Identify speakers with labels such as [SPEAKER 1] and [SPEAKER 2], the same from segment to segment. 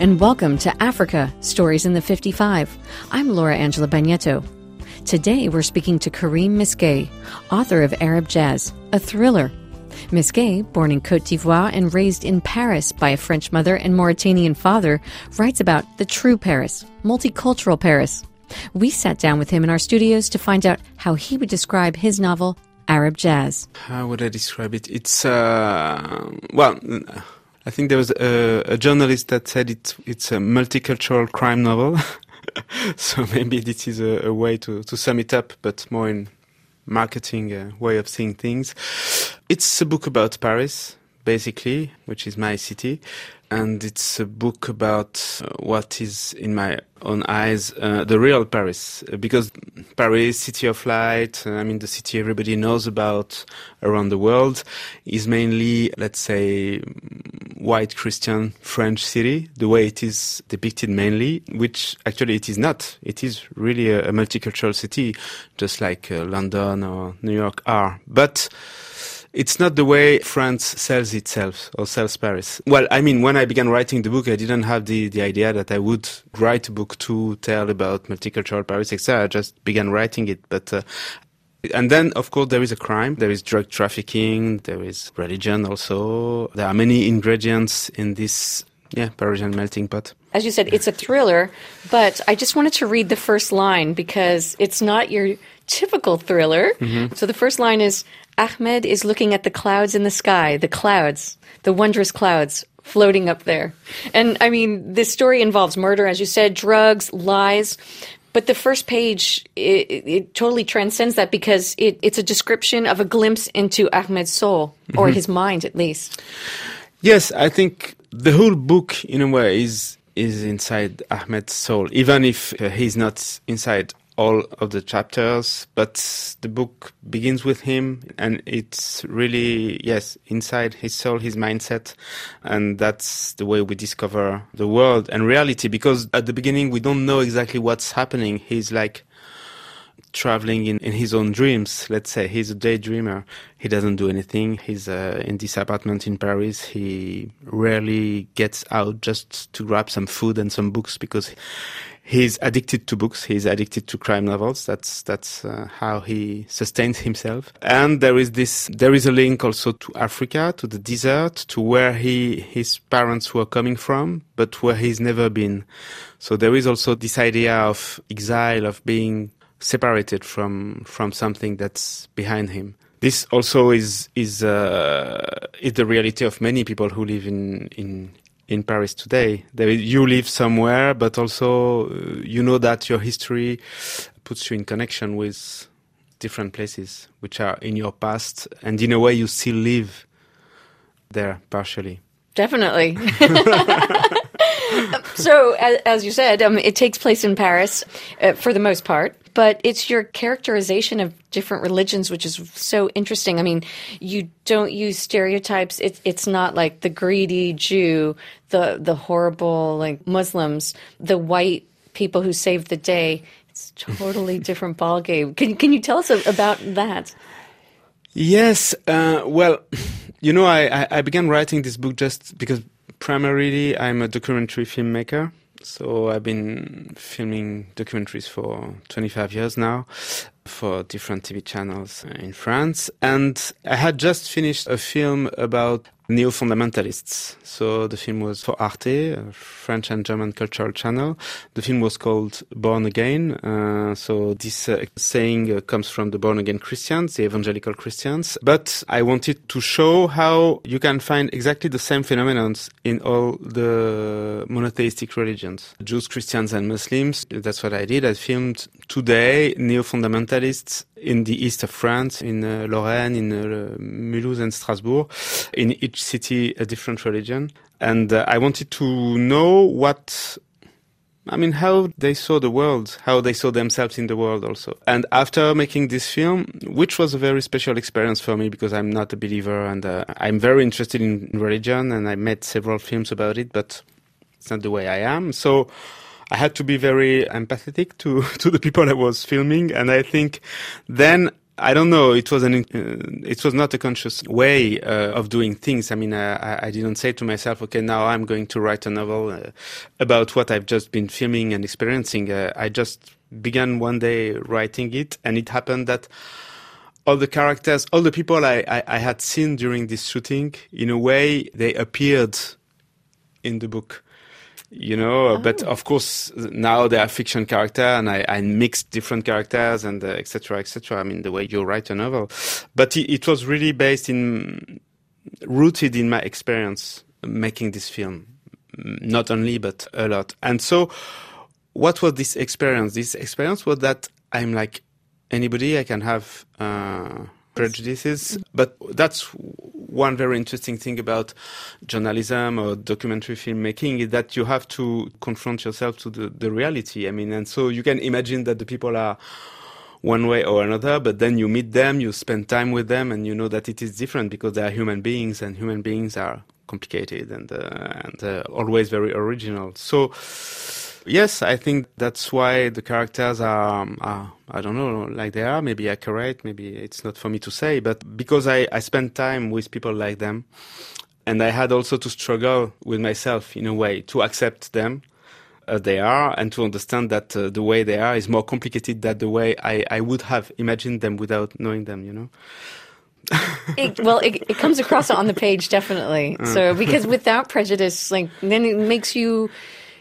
[SPEAKER 1] and welcome to Africa Stories in the 55. I'm Laura Angela Bagnetto. Today we're speaking to Karim Miské, author of Arab Jazz, a thriller. Miské, born in Cote d'Ivoire and raised in Paris by a French mother and Mauritanian father, writes about the true Paris, multicultural Paris. We sat down with him in our studios to find out how he would describe his novel, Arab Jazz.
[SPEAKER 2] How would I describe it? It's, uh, well, I think there was a, a journalist that said it, it's a multicultural crime novel. so maybe this is a, a, way to, to sum it up, but more in marketing uh, way of seeing things. It's a book about Paris, basically, which is my city and it's a book about uh, what is, in my own eyes, uh, the real Paris. Because Paris, city of light, uh, I mean, the city everybody knows about around the world, is mainly, let's say, white Christian French city, the way it is depicted mainly, which actually it is not. It is really a, a multicultural city, just like uh, London or New York are. But it's not the way France sells itself or sells Paris. Well, I mean, when I began writing the book, I didn't have the, the idea that I would write a book to tell about multicultural Paris, etc. I just began writing it. But, uh, and then, of course, there is a crime. There is drug trafficking. There is religion also. There are many ingredients in this, yeah, Parisian melting pot.
[SPEAKER 1] As you said, it's a thriller, but I just wanted to read the first line because it's not your typical thriller. Mm-hmm. So the first line is Ahmed is looking at the clouds in the sky, the clouds, the wondrous clouds floating up there. And I mean, this story involves murder, as you said, drugs, lies. But the first page, it, it totally transcends that because it, it's a description of a glimpse into Ahmed's soul, or mm-hmm. his mind at least.
[SPEAKER 2] Yes, I think the whole book, in a way, is is inside Ahmed's soul, even if uh, he's not inside all of the chapters, but the book begins with him and it's really, yes, inside his soul, his mindset. And that's the way we discover the world and reality because at the beginning we don't know exactly what's happening. He's like traveling in, in his own dreams. Let's say he's a daydreamer. He doesn't do anything. He's uh, in this apartment in Paris. He rarely gets out just to grab some food and some books because he's addicted to books. He's addicted to crime novels. That's that's uh, how he sustains himself. And there is this. There is a link also to Africa, to the desert, to where he his parents were coming from, but where he's never been. So there is also this idea of exile, of being separated from from something that's behind him. This also is is uh, is the reality of many people who live in in in Paris today. There, you live somewhere, but also uh, you know that your history puts you in connection with different places which are in your past, and in a way you still live there partially.
[SPEAKER 1] Definitely. so, as, as, you said, um, it takes place in Paris uh, for the most part but it's your characterization of different religions which is so interesting. I mean, you don't use stereotypes. It's it's not like the greedy Jew, the the horrible like Muslims, the white people who saved the day. It's totally different ballgame. Can can you tell us about that?
[SPEAKER 2] Yes. Uh, well, you know, I, I began writing this book just because primarily I'm a documentary filmmaker. So I've been filming documentaries for 25 years now for different TV channels in France. And I had just finished a film about neo-fundamentalists. So the film was for Arte, French and German cultural channel. The film was called Born Again. Uh, so this uh, saying uh, comes from the born again Christians, the evangelical Christians. But I wanted to show how you can find exactly the same phenomena in all the monotheistic religions, Jews, Christians, and Muslims. That's what I did. I filmed today neo-fundamentalists in the east of France, in uh, Lorraine, in uh, Mulhouse and Strasbourg, in each city a different religion. And uh, I wanted to know what, I mean, how they saw the world, how they saw themselves in the world also. And after making this film, which was a very special experience for me because I'm not a believer and uh, I'm very interested in religion and I made several films about it, but it's not the way I am. So, I had to be very empathetic to, to the people I was filming. And I think then I don't know. It was an, uh, it was not a conscious way uh, of doing things. I mean, I, I, didn't say to myself, okay, now I'm going to write a novel uh, about what I've just been filming and experiencing. Uh, I just began one day writing it, and it happened that all the characters, all the people I, I, I had seen during this shooting, in a way, they appeared in the book you know oh. but of course now they are fiction character and i, I mixed different characters and etc uh, etc et i mean the way you write a novel. But it, it, was really based in rooted in my experience making this film. Not only but a lot. And so what was this experience? This experience was that i'm like anybody i can have uh, prejudices. But that's one very interesting thing about journalism or documentary filmmaking is that you have to confront yourself to the, the reality. I mean, and so you can imagine that the people are one way or another, but then you meet them, you spend time with them, and you know that it is different because they are human beings, and human beings are complicated and uh, and uh, always very original. So yes, I think that's why the characters are, are, I don't know, like they are, maybe accurate, maybe it's not for me to say, but because I, I spend time with people like them, and I had also to struggle with myself in a way to accept them as they are and to understand that uh, the way they are is more complicated than the way I, I would have imagined them without knowing them, you know?
[SPEAKER 1] it, well, it, it, comes across on the page definitely. Uh. So because without prejudice, like then it makes you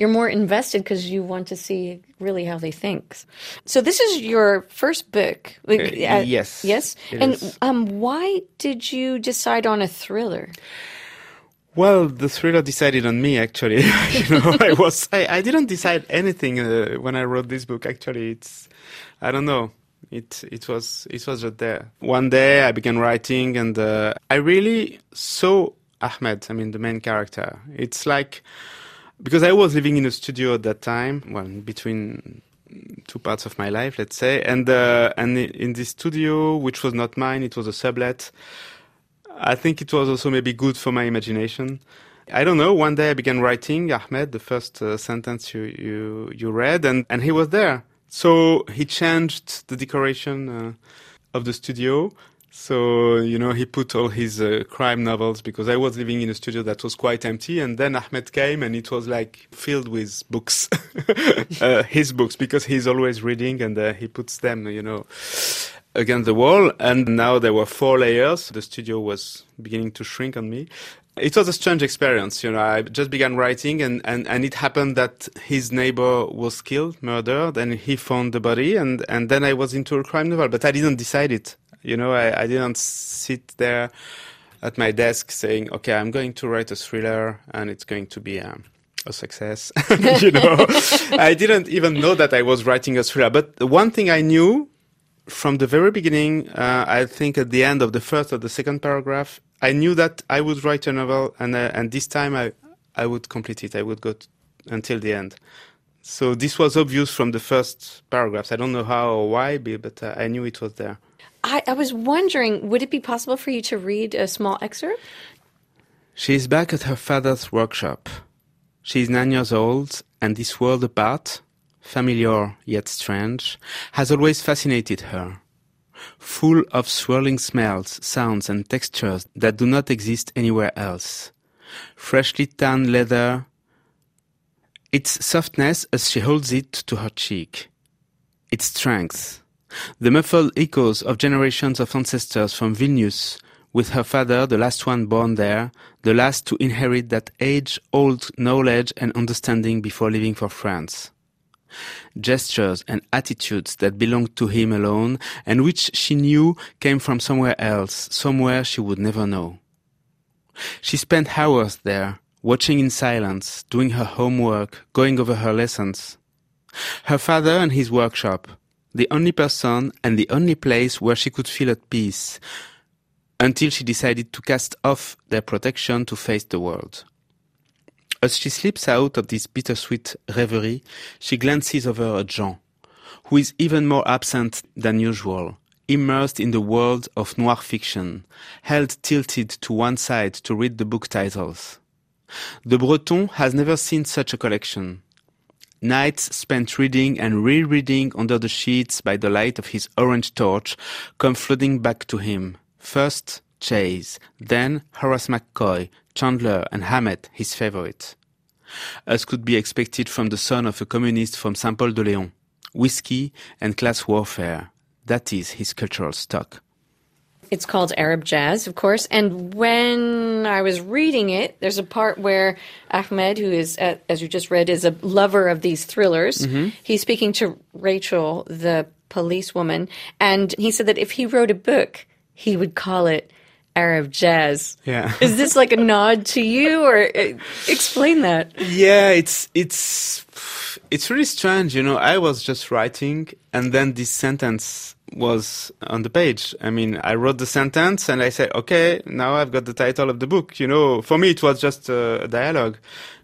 [SPEAKER 1] you're more invested because you want to see really how they think. So this is your first book.
[SPEAKER 2] Uh, uh, yes.
[SPEAKER 1] Yes. And um, why did you decide on a thriller?
[SPEAKER 2] Well, the thriller decided on me. Actually, you know, I was I, I didn't decide anything uh, when I wrote this book. Actually, it's I don't know. It it was it was just there. One day I began writing, and uh, I really saw Ahmed. I mean, the main character. It's like because I was living in a studio at that time, well, between two parts of my life, let's say, and uh, and in this studio, which was not mine, it was a sublet. I think it was also maybe good for my imagination. I don't know. One day I began writing Ahmed, the first uh, sentence you, you you read, and and he was there. So he changed the decoration uh, of the studio so, you know, he put all his uh, crime novels because I was living in a studio that was quite empty. And then Ahmed came and it was like filled with books, uh, his books, because he's always reading and uh, he puts them, you know, against the wall. And now there were four layers. The studio was beginning to shrink on me. It was a strange experience, you know. I just began writing, and, and, and it happened that his neighbor was killed, murdered, and he found the body, and, and then I was into a crime novel, but I didn't decide it. You know, I, I didn't sit there at my desk saying, okay, I'm going to write a thriller and it's going to be um, a success. you know, I didn't even know that I was writing a thriller. But the one thing I knew from the very beginning, uh, I think at the end of the first or the second paragraph, I knew that I would write a novel and, uh, and this time I, I would complete it. I would go t- until the end. So this was obvious from the first paragraphs. I don't know how or why, but uh, I knew it was there.
[SPEAKER 1] I, I was wondering, would it be possible for you to read a small excerpt?
[SPEAKER 2] She is back at her father's workshop. She is nine years old, and this world apart, familiar yet strange, has always fascinated her. Full of swirling smells, sounds, and textures that do not exist anywhere else. Freshly tanned leather, its softness as she holds it to her cheek. Its strength, the muffled echoes of generations of ancestors from Vilnius, with her father, the last one born there, the last to inherit that age-old knowledge and understanding before leaving for France. Gestures and attitudes that belonged to him alone and which she knew came from somewhere else, somewhere she would never know. She spent hours there, watching in silence, doing her homework, going over her lessons. Her father and his workshop, the only person and the only place where she could feel at peace, until she decided to cast off their protection to face the world. As she slips out of this bittersweet reverie, she glances over at Jean, who is even more absent than usual, immersed in the world of noir fiction, held tilted to one side to read the book titles. The Breton has never seen such a collection. Nights spent reading and rereading under the sheets by the light of his orange torch come flooding back to him. First, Chase, then Horace McCoy, Chandler, and Hammett, his favorite. As could be expected from the son of a communist from Saint-Pol-de-Léon. Whiskey and class warfare. That is his cultural stock.
[SPEAKER 1] It's called Arab Jazz, of course. And when I was reading it, there's a part where Ahmed, who is, uh, as you just read, is a lover of these thrillers. Mm-hmm. He's speaking to Rachel, the policewoman, and he said that if he wrote a book, he would call it Arab Jazz.
[SPEAKER 2] Yeah.
[SPEAKER 1] is this like a nod to you, or uh, explain that?
[SPEAKER 2] Yeah, it's it's it's really strange. You know, I was just writing, and then this sentence was on the page. I mean, I wrote the sentence and I said, okay, now I've got the title of the book. You know, for me, it was just a, dialogue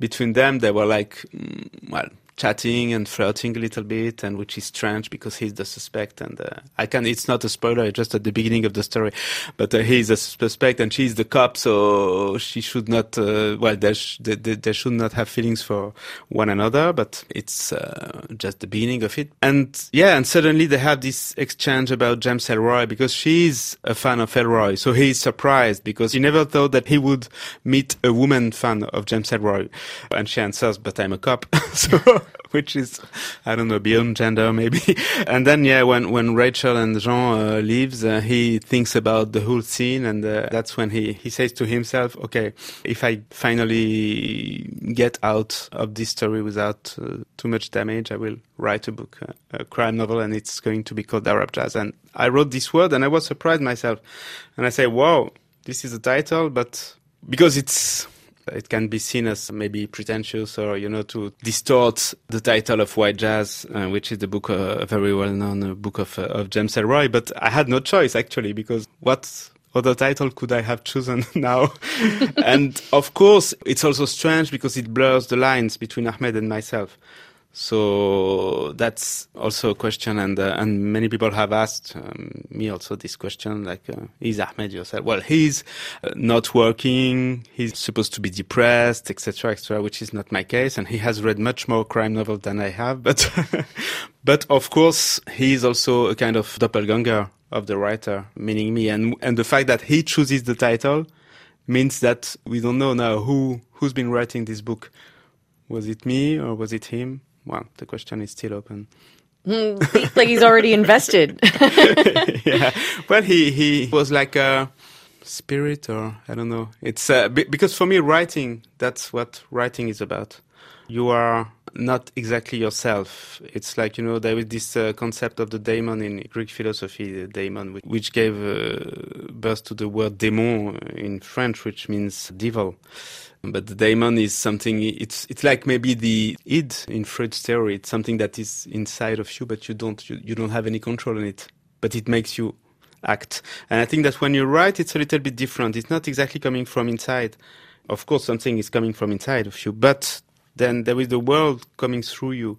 [SPEAKER 2] between them. They were like, mm, well, chatting and flirting a little bit, and which is strange because he's the suspect. And uh, I can, it's not a spoiler, just at the beginning of the story, but uh, he's a suspect and she's the cop, so she should not, uh, well, they, sh- they, they, should not have feelings for one another, but it's uh, just the beginning of it. And yeah, and suddenly they have this exchange about James Ellroy because she's a fan of Ellroy, so he's surprised because he never thought that he would meet a woman fan of James Ellroy. And she answers, but I'm a cop. so which is I don't know beyond gender maybe. and then yeah, when when Rachel and Jean uh, leaves, uh, he thinks about the whole scene, and uh, that's when he he says to himself, okay, if I finally get out of this story without uh, too much damage, I will write a book, uh, a crime novel, and it's going to be called Arab Jazz. And I wrote this word, and I was surprised myself, and I say, wow, this is a title, but because it's it can be seen as maybe pretentious or, you know, to distort the title of White Jazz, uh, which is the book, uh, a very well known uh, book of, uh, of James Ellroy. But I had no choice actually, because what other title could I have chosen now? and of course, it's also strange because it blurs the lines between Ahmed and myself. So that's also a question, and uh, and many people have asked um, me also this question, like, uh, is Ahmed yourself? Well, he's uh, not working. He's supposed to be depressed, etc., etc., which is not my case, and he has read much more crime novels than I have. But but of course, he is also a kind of doppelganger of the writer, meaning me, and and the fact that he chooses the title means that we don't know now who who's been writing this book. Was it me or was it him? Well, the question is still open.
[SPEAKER 1] Hmm, like he's already invested.
[SPEAKER 2] yeah. Well, he, he was like a spirit, or I don't know. It's uh, b- because for me, writing, that's what writing is about. You are not exactly yourself. It's like, you know, there is this uh, concept of the daemon in Greek philosophy, the daemon, which gave uh, birth to the word démon in French, which means devil. But the daemon is something, it's, it's like maybe the id in Freud's theory. It's something that is inside of you, but you don't, you, you don't have any control on it. But it makes you act. And I think that when you write, it's a little bit different. It's not exactly coming from inside. Of course, something is coming from inside of you, but then there is the world coming through you.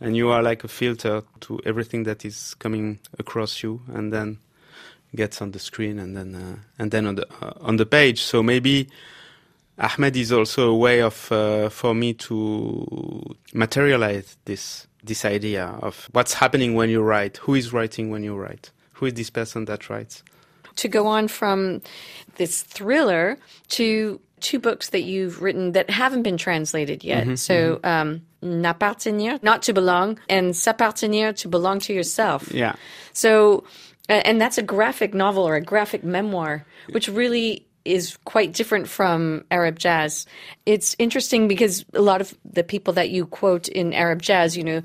[SPEAKER 2] And you are like a filter to everything that is coming across you and then gets on the screen and then, uh, and then on the, uh, on the page. So maybe, Ahmed is also a way of uh, for me to materialize this this idea of what's happening when you write, who is writing when you write, who is this person that writes.
[SPEAKER 1] To go on from this thriller to two books that you've written that haven't been translated yet. Mm-hmm, so, mm-hmm. um, N'appartenir, not to belong, and S'appartenir, to belong to yourself.
[SPEAKER 2] Yeah.
[SPEAKER 1] So, and that's a graphic novel or a graphic memoir, which really is quite different from Arab jazz. It's interesting because a lot of the people that you quote in Arab jazz, you know,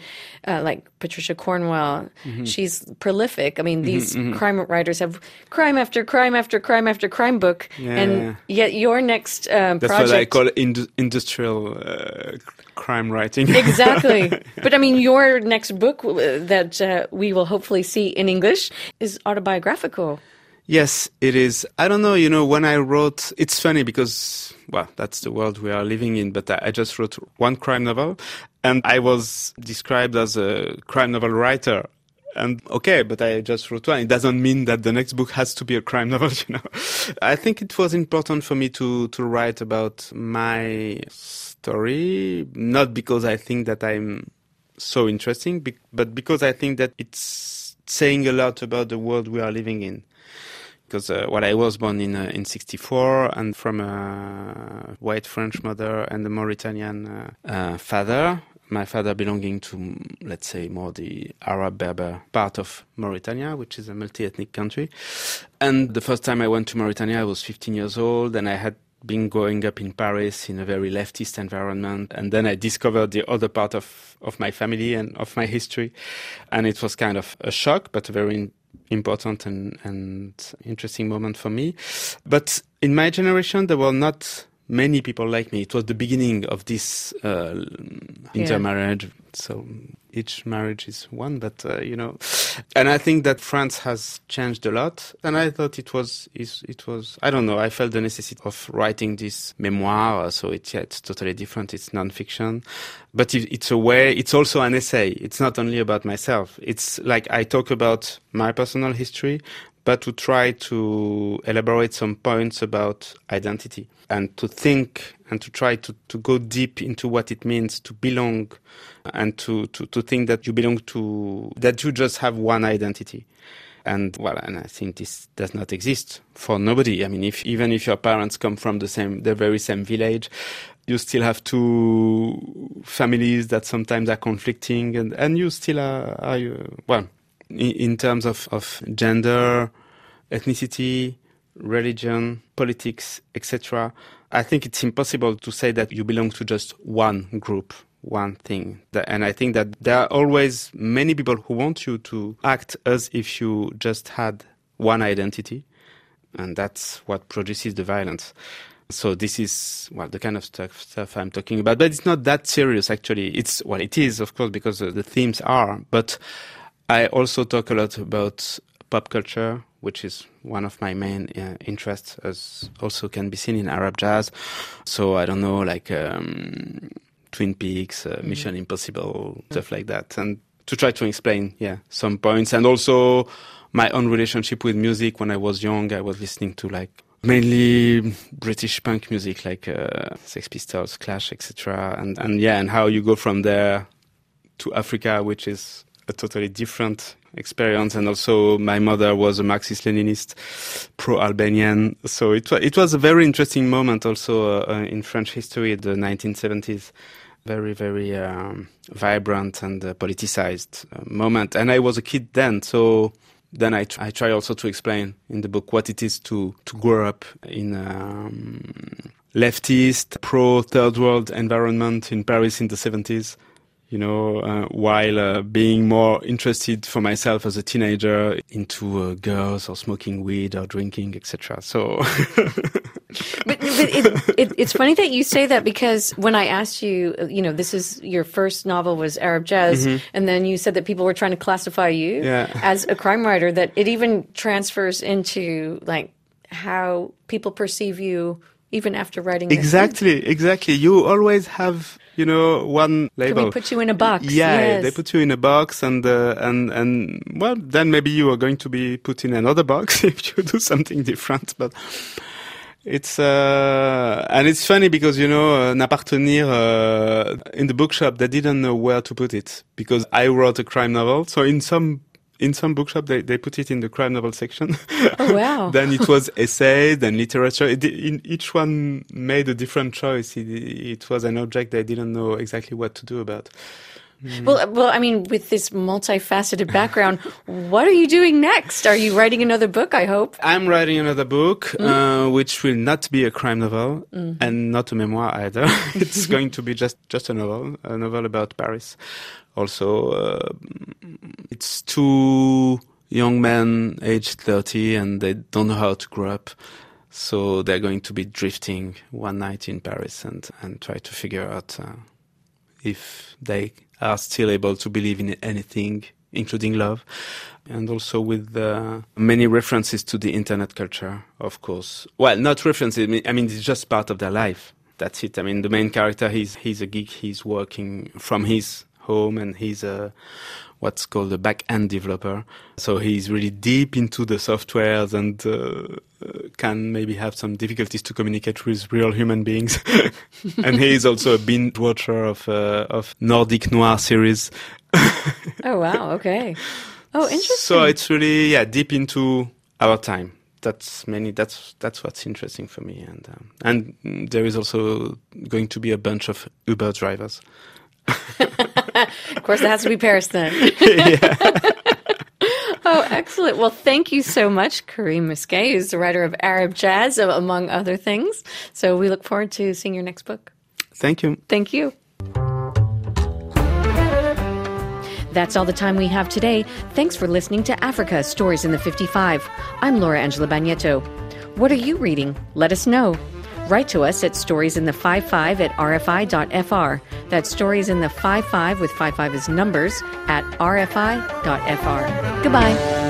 [SPEAKER 1] uh, like Patricia Cornwell, mm-hmm. she's prolific. I mean, these mm-hmm, mm-hmm. crime writers have crime after crime after crime after crime book, yeah, and yet your next uh,
[SPEAKER 2] That's
[SPEAKER 1] project.
[SPEAKER 2] what I call ind- industrial uh, crime writing.
[SPEAKER 1] exactly. But I mean, your next book uh, that uh, we will hopefully see in English is autobiographical.
[SPEAKER 2] Yes, it is. I don't know, you know, when I wrote, it's funny because, well, that's the world we are living in, but I just wrote one crime novel and I was described as a crime novel writer And okay, but I just wrote one. It doesn't mean that the next book has to be a crime novel, you know. I think it was important for me to, to write about my story, not because I think that I'm so interesting, but because I think that it's saying a lot about the world we are living in. Because uh, well, I was born in uh, in '64 and from a white French mother and a Mauritanian uh, uh, father. My father belonging to, let's say, more the Arab Berber part of Mauritania, which is a multi-ethnic country. And the first time I went to Mauritania, I was 15 years old, and I had been growing up in Paris in a very leftist environment. And then I discovered the other part of, of my family and of my history. And it was kind of a shock, but a very important and, and interesting moment for me. But in my generation, there were not many people like me. It was the beginning of this uh, intermarriage. Yeah. So each marriage is one, but uh, you know, and I think that France has changed a lot. And I thought it was, it was, I don't know, I felt the necessity of writing this memoir. So it's, yeah, it's totally different. It's nonfiction, but it, it's a way, it's also an essay. It's not only about myself. It's like I talk about my personal history, but to try to elaborate some points about identity and to think and to try to, to go deep into what it means to belong and to, to, to think that you belong to, that you just have one identity. And well, and I think this does not exist for nobody. I mean, if even if your parents come from the same, the very same village, you still have two families that sometimes are conflicting, and and you still are, are well, in, terms of of gender, ethnicity, religion, politics, etc. I think it's impossible to say that you belong to just one group, one thing. And I think that there are always many people who want you to act as if you just had one identity. And that's what produces the violence. So this is well the kind of stuff, stuff I'm talking about, but it's not that serious actually. It's well, it is of course because uh, the themes are, but I also talk a lot about pop culture, which is one of my main uh, interests, as also can be seen in Arab jazz. So I don't know, like um, Twin Peaks, uh, mm-hmm. Mission Impossible, stuff like that, and to try to explain, yeah, some points, and also my own relationship with music. When I was young, I was listening to like mainly British punk music, like uh, Sex Pistols, Clash, etc. And and yeah, and how you go from there to Africa, which is a totally different experience. And also, my mother was a Marxist-Leninist, pro-Albanian. So it it was a very interesting moment, also uh, in French history, the 1970s. Very, very um, vibrant and uh, politicized uh, moment. And I was a kid then, so then I, tr- I try also to explain in the book what it is to, to grow up in a um, leftist, pro third world environment in Paris in the 70s you know, uh, while uh, being more interested for myself as a teenager into uh, girls or smoking weed or drinking, etc. So,
[SPEAKER 1] but, but it, it, it's funny that you say that because when I asked you, you know, this is your first novel was Arab Jazz, mm-hmm. and then you said that people were trying to classify you yeah. as a crime writer. That it even transfers into like how people perceive you even after writing.
[SPEAKER 2] Exactly, exactly. You always have you know, one label.
[SPEAKER 1] Can we put you in a box?
[SPEAKER 2] Yeah,
[SPEAKER 1] yes.
[SPEAKER 2] they put you in a box, and uh, and and well, then maybe you are going to be put in another box if you do something different. But it's uh, and it's funny because you know, uh, N'appartenir uh, in the bookshop they didn't know where to put it because I wrote a crime novel. So in some in some bookshop they, they put it in the crime novel section.
[SPEAKER 1] Oh wow!
[SPEAKER 2] then it was essay, then literature. It, in, each one made a different choice. It, it, was an object they didn't know exactly what to do about.
[SPEAKER 1] Mm. Well, well, I mean, with this multifaceted background, what are you doing next? Are you writing another book? I hope.
[SPEAKER 2] I'm writing another book, mm. uh, which will not be a crime novel mm. and not a memoir either. it's going to be just just a novel, a novel about Paris. Also, uh, it's two young men aged 30 and they don't know how to grow up. So they're going to be drifting one night in Paris and, and try to figure out uh, if they are still able to believe in anything, including love. And also with uh, many references to the internet culture, of course. Well, not references, I mean, it's just part of their life. That's it. I mean, the main character, he's, he's a geek. He's working from his home and he's uh, what's called a back-end developer. So he's really deep into the softwares and uh, uh can maybe have some difficulties to communicate with real human beings. and he is also a binge watcher of uh, of Nordic noir series.
[SPEAKER 1] oh wow! Okay. Oh, interesting.
[SPEAKER 2] So it's really yeah deep into our time that's many that's that's what's interesting for me and um, and there is also going to be a bunch of uber drivers
[SPEAKER 1] of course, it has to be Paris then. oh, excellent. Well, thank you so much, Karim Miské, who's the writer of Arab Jazz, among other things. So we look forward to seeing your next book.
[SPEAKER 2] Thank you.
[SPEAKER 1] Thank you. That's all the time we have today. Thanks for listening to Africa Stories in the 55. I'm Laura Angela Bagnetto. What are you reading? Let us know. Write to us at storiesin the55 at rfi.fr. That's stories in the 55 with 55 as numbers at rfi.fr. Goodbye.